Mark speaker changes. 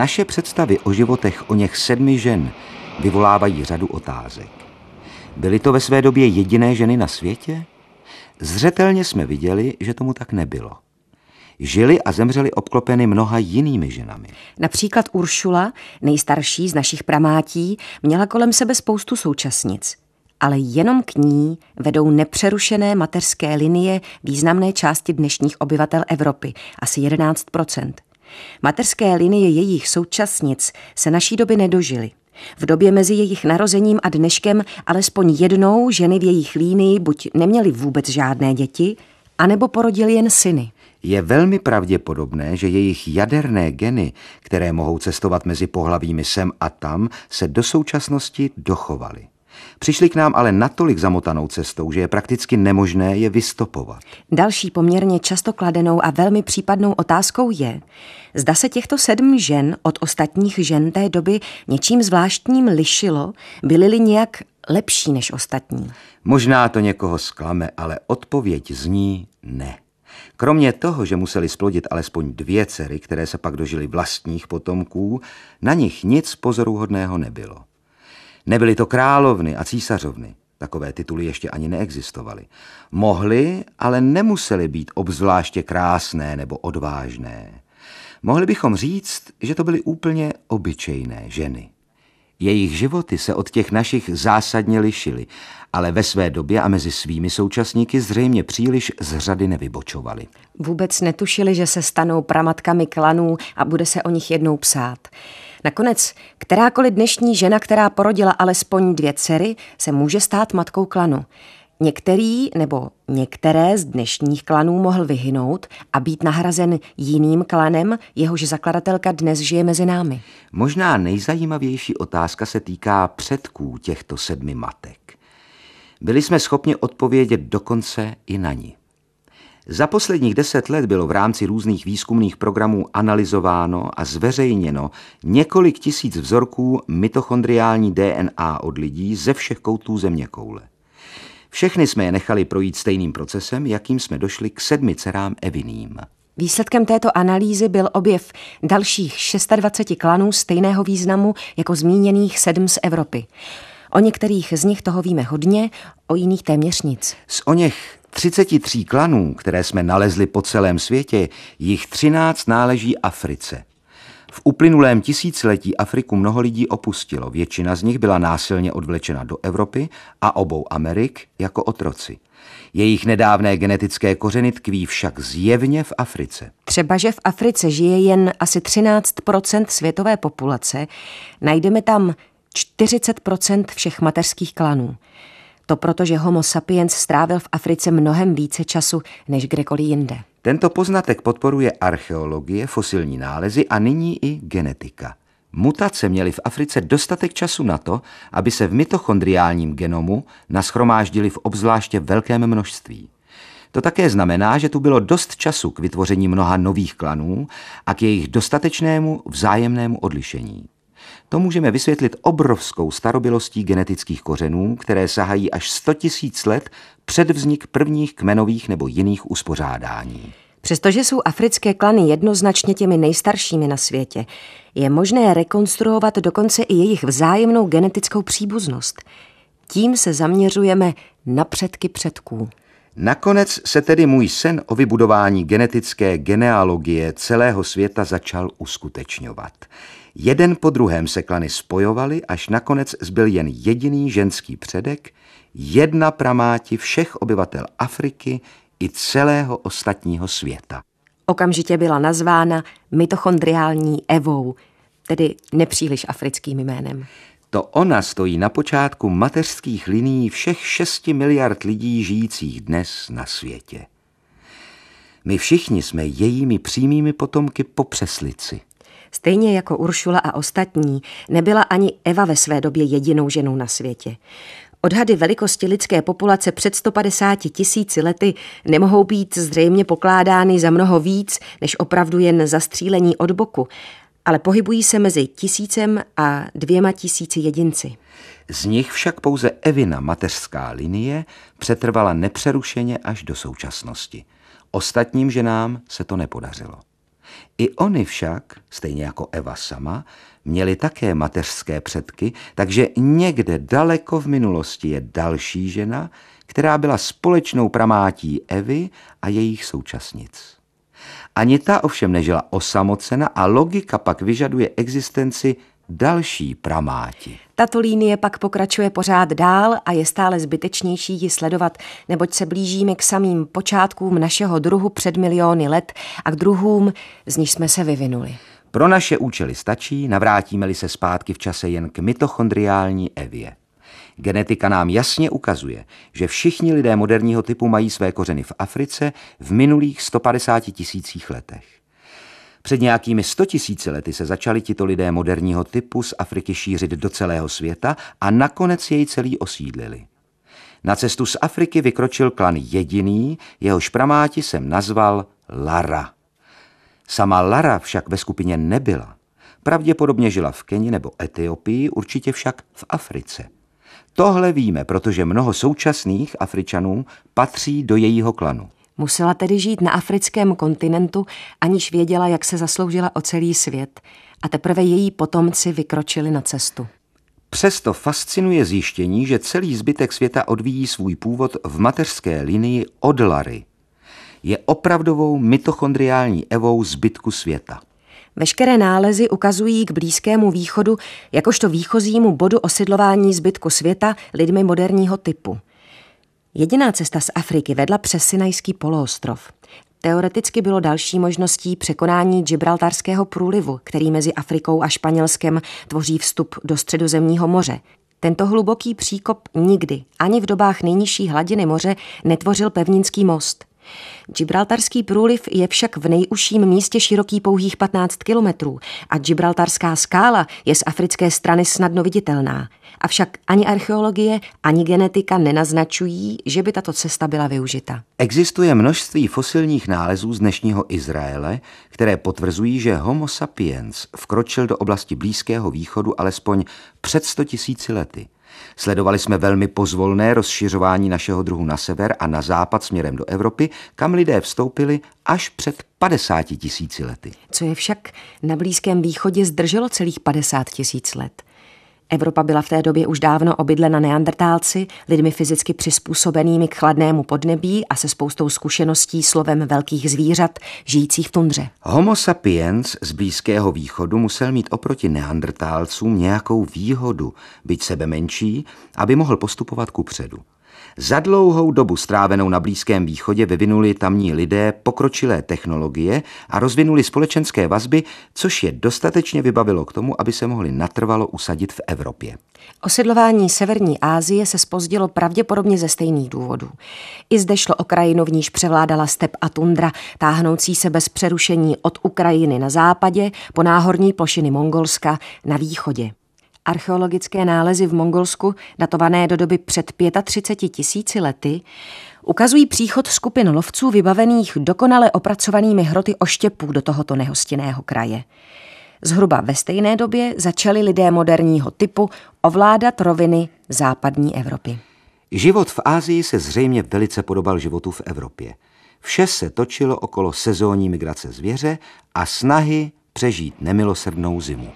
Speaker 1: Naše představy o životech o něch sedmi žen vyvolávají řadu otázek. Byly to ve své době jediné ženy na světě? Zřetelně jsme viděli, že tomu tak nebylo. Žili a zemřeli obklopeny mnoha jinými ženami.
Speaker 2: Například Uršula, nejstarší z našich pramátí, měla kolem sebe spoustu současnic. Ale jenom k ní vedou nepřerušené mateřské linie významné části dnešních obyvatel Evropy, asi 11 Mateřské linie jejich současnic se naší doby nedožily. V době mezi jejich narozením a dneškem alespoň jednou ženy v jejich línii buď neměly vůbec žádné děti, anebo porodili jen syny.
Speaker 1: Je velmi pravděpodobné, že jejich jaderné geny, které mohou cestovat mezi pohlavími sem a tam, se do současnosti dochovaly. Přišli k nám ale natolik zamotanou cestou, že je prakticky nemožné je vystopovat.
Speaker 2: Další poměrně často kladenou a velmi případnou otázkou je, zda se těchto sedm žen od ostatních žen té doby něčím zvláštním lišilo, byly-li nějak lepší než ostatní.
Speaker 1: Možná to někoho sklame, ale odpověď zní ne. Kromě toho, že museli splodit alespoň dvě dcery, které se pak dožily vlastních potomků, na nich nic pozoruhodného nebylo. Nebyly to královny a císařovny. Takové tituly ještě ani neexistovaly. Mohly, ale nemusely být obzvláště krásné nebo odvážné. Mohli bychom říct, že to byly úplně obyčejné ženy. Jejich životy se od těch našich zásadně lišily, ale ve své době a mezi svými současníky zřejmě příliš z řady nevybočovali.
Speaker 2: Vůbec netušili, že se stanou pramatkami klanů a bude se o nich jednou psát. Nakonec, kterákoliv dnešní žena, která porodila alespoň dvě dcery, se může stát matkou klanu. Některý nebo některé z dnešních klanů mohl vyhynout a být nahrazen jiným klanem, jehož zakladatelka dnes žije mezi námi.
Speaker 1: Možná nejzajímavější otázka se týká předků těchto sedmi matek. Byli jsme schopni odpovědět dokonce i na ní. Za posledních deset let bylo v rámci různých výzkumných programů analyzováno a zveřejněno několik tisíc vzorků mitochondriální DNA od lidí ze všech koutů země koule. Všechny jsme je nechali projít stejným procesem, jakým jsme došli k sedmi dcerám Eviným.
Speaker 2: Výsledkem této analýzy byl objev dalších 26 klanů stejného významu jako zmíněných sedm z Evropy. O některých z nich toho víme hodně, o jiných téměř nic.
Speaker 1: Z o něch 33 klanů, které jsme nalezli po celém světě, jich 13 náleží Africe. V uplynulém tisíciletí Afriku mnoho lidí opustilo, většina z nich byla násilně odvlečena do Evropy a obou Amerik jako otroci. Jejich nedávné genetické kořeny tkví však zjevně v Africe.
Speaker 2: Třeba, že v Africe žije jen asi 13% světové populace, najdeme tam 40% všech mateřských klanů. To proto, že homo sapiens strávil v Africe mnohem více času než kdekoliv jinde.
Speaker 1: Tento poznatek podporuje archeologie, fosilní nálezy a nyní i genetika. Mutace měly v Africe dostatek času na to, aby se v mitochondriálním genomu naschromáždili v obzvláště velkém množství. To také znamená, že tu bylo dost času k vytvoření mnoha nových klanů a k jejich dostatečnému vzájemnému odlišení. To můžeme vysvětlit obrovskou starobilostí genetických kořenů, které sahají až 100 tisíc let před vznik prvních kmenových nebo jiných uspořádání.
Speaker 2: Přestože jsou africké klany jednoznačně těmi nejstaršími na světě, je možné rekonstruovat dokonce i jejich vzájemnou genetickou příbuznost. Tím se zaměřujeme na předky předků.
Speaker 1: Nakonec se tedy můj sen o vybudování genetické genealogie celého světa začal uskutečňovat. Jeden po druhém se klany spojovaly, až nakonec zbyl jen jediný ženský předek, jedna pramáti všech obyvatel Afriky i celého ostatního světa.
Speaker 2: Okamžitě byla nazvána mitochondriální Evou, tedy nepříliš africkým jménem.
Speaker 1: To ona stojí na počátku mateřských linií všech 6 miliard lidí žijících dnes na světě. My všichni jsme jejími přímými potomky po přeslici.
Speaker 2: Stejně jako Uršula a ostatní, nebyla ani Eva ve své době jedinou ženou na světě. Odhady velikosti lidské populace před 150 tisíci lety nemohou být zřejmě pokládány za mnoho víc, než opravdu jen zastřílení od boku, ale pohybují se mezi tisícem a dvěma tisíci jedinci.
Speaker 1: Z nich však pouze Evina mateřská linie přetrvala nepřerušeně až do současnosti. Ostatním ženám se to nepodařilo. I oni však, stejně jako Eva sama, měli také mateřské předky, takže někde daleko v minulosti je další žena, která byla společnou pramátí Evy a jejich současnic. Ani ta ovšem nežila osamocena a logika pak vyžaduje existenci další pramáti.
Speaker 2: Tato línie pak pokračuje pořád dál a je stále zbytečnější ji sledovat, neboť se blížíme k samým počátkům našeho druhu před miliony let a k druhům, z nich jsme se vyvinuli.
Speaker 1: Pro naše účely stačí, navrátíme-li se zpátky v čase jen k mitochondriální evě. Genetika nám jasně ukazuje, že všichni lidé moderního typu mají své kořeny v Africe v minulých 150 tisících letech. Před nějakými 100 tisíci lety se začali tito lidé moderního typu z Afriky šířit do celého světa a nakonec jej celý osídlili. Na cestu z Afriky vykročil klan jediný, jehož pramáti jsem nazval Lara. Sama Lara však ve skupině nebyla. Pravděpodobně žila v Keni nebo Etiopii, určitě však v Africe. Tohle víme, protože mnoho současných Afričanů patří do jejího klanu.
Speaker 2: Musela tedy žít na africkém kontinentu, aniž věděla, jak se zasloužila o celý svět. A teprve její potomci vykročili na cestu.
Speaker 1: Přesto fascinuje zjištění, že celý zbytek světa odvíjí svůj původ v mateřské linii od Lary. Je opravdovou mitochondriální evou zbytku světa.
Speaker 2: Veškeré nálezy ukazují k Blízkému východu jakožto výchozímu bodu osidlování zbytku světa lidmi moderního typu. Jediná cesta z Afriky vedla přes Sinajský poloostrov. Teoreticky bylo další možností překonání Gibraltarského průlivu, který mezi Afrikou a Španělskem tvoří vstup do středozemního moře. Tento hluboký příkop nikdy, ani v dobách nejnižší hladiny moře, netvořil pevninský most. Gibraltarský průliv je však v nejužším místě široký pouhých 15 kilometrů a Gibraltarská skála je z africké strany snadno viditelná. Avšak ani archeologie, ani genetika nenaznačují, že by tato cesta byla využita.
Speaker 1: Existuje množství fosilních nálezů z dnešního Izraele, které potvrzují, že Homo sapiens vkročil do oblasti Blízkého východu alespoň před 100 tisíci lety. Sledovali jsme velmi pozvolné rozšiřování našeho druhu na sever a na západ směrem do Evropy, kam lidé vstoupili až před 50 tisíci lety.
Speaker 2: Co je však na Blízkém východě zdrželo celých 50 tisíc let. Evropa byla v té době už dávno obydlena neandrtálci, lidmi fyzicky přizpůsobenými k chladnému podnebí a se spoustou zkušeností slovem velkých zvířat, žijících v tundře.
Speaker 1: Homo sapiens z Blízkého východu musel mít oproti neandrtálcům nějakou výhodu, byť sebe menší, aby mohl postupovat ku předu. Za dlouhou dobu strávenou na Blízkém východě vyvinuli tamní lidé pokročilé technologie a rozvinuli společenské vazby, což je dostatečně vybavilo k tomu, aby se mohli natrvalo usadit v Evropě.
Speaker 2: Osidlování Severní Asie se spozdilo pravděpodobně ze stejných důvodů. I zde šlo o krajinu, v níž převládala step a tundra, táhnoucí se bez přerušení od Ukrajiny na západě po náhorní plošiny Mongolska na východě. Archeologické nálezy v Mongolsku, datované do doby před 35 tisíci lety, ukazují příchod skupin lovců vybavených dokonale opracovanými hroty oštěpů do tohoto nehostinného kraje. Zhruba ve stejné době začali lidé moderního typu ovládat roviny západní Evropy.
Speaker 1: Život v Ázii se zřejmě velice podobal životu v Evropě. Vše se točilo okolo sezónní migrace zvěře a snahy přežít nemilosrdnou zimu.